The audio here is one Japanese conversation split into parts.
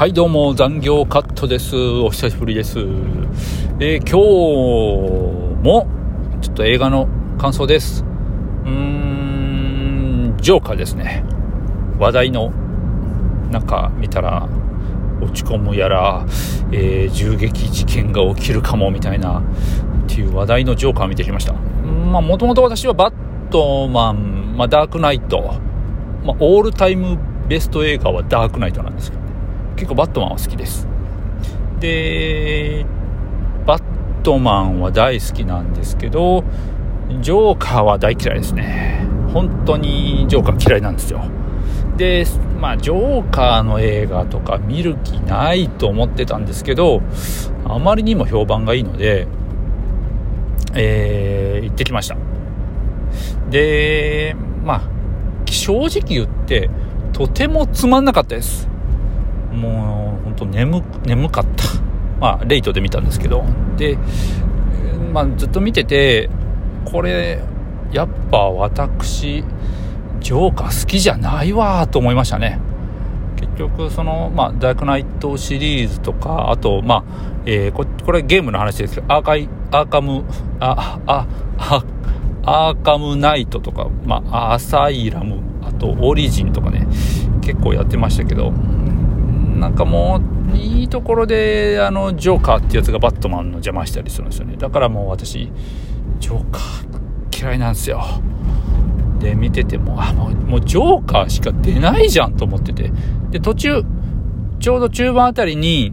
はいどうも残業カットです。お久しぶりです。えー、今日もちょっと映画の感想です。うーんジョーカーですね。話題のなんか見たら落ち込むやら、えー、銃撃事件が起きるかもみたいなっていう話題のジョーカー見てきました。まあもともと私はバットマン、まあ、ダークナイト、まあ、オールタイムベスト映画はダークナイトなんですけど。結構バットマンは好きです。でバットマンは大好きなんですけどジョーカーは大嫌いですね。本当にジョーカー嫌いなんですよ。でまあジョーカーの映画とか見る気ないと思ってたんですけどあまりにも評判がいいのでえー、行ってきました。でまあ正直言ってとてもつまんなかったです。もう本当眠眠かった。まあレイトで見たんですけど。で、まあ、ずっと見ててこれやっぱ私ジョーカー好きじゃないわと思いましたね。結局そのまあダークナイトシリーズとかあとまあ、えー、ここれゲームの話ですけどアーカイアーカムあああアーカムナイトとか、まあ、アサイラムあとオリジンとかね結構やってましたけど。なんかもういいところであのジョーカーってやつがバットマンの邪魔したりするんですよね。だからもう私ジョーカー嫌いなんですよ。で見ててもあもうもうジョーカーしか出ないじゃんと思ってて。で途中ちょうど中盤あたりに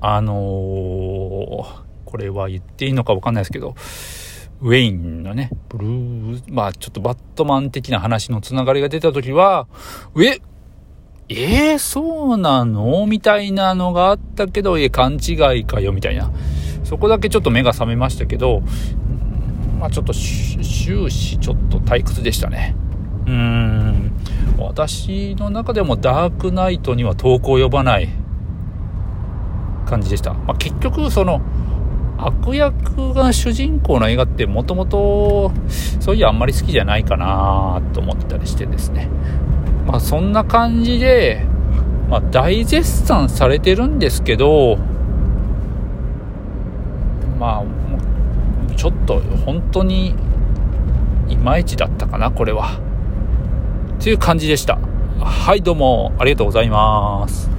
あのー、これは言っていいのか分かんないですけどウェインのね、ブルー、まあちょっとバットマン的な話のつながりが出た時は、え、えー、そうなの？みたいなのがあったけど、え、勘違いかよ、みたいな。そこだけちょっと目が覚めましたけど、まあちょっと終始ちょっと退屈でしたね。うーん。私の中でもダークナイトには投稿を呼ばない感じでした。まあ、結局、その、悪役が主人公の映画ってもともとそういうあんまり好きじゃないかなと思ったりしてですね。まあそんな感じで、まあ大絶賛されてるんですけど、まあちょっと本当にいまいちだったかな、これは。という感じでした。はい、どうもありがとうございます。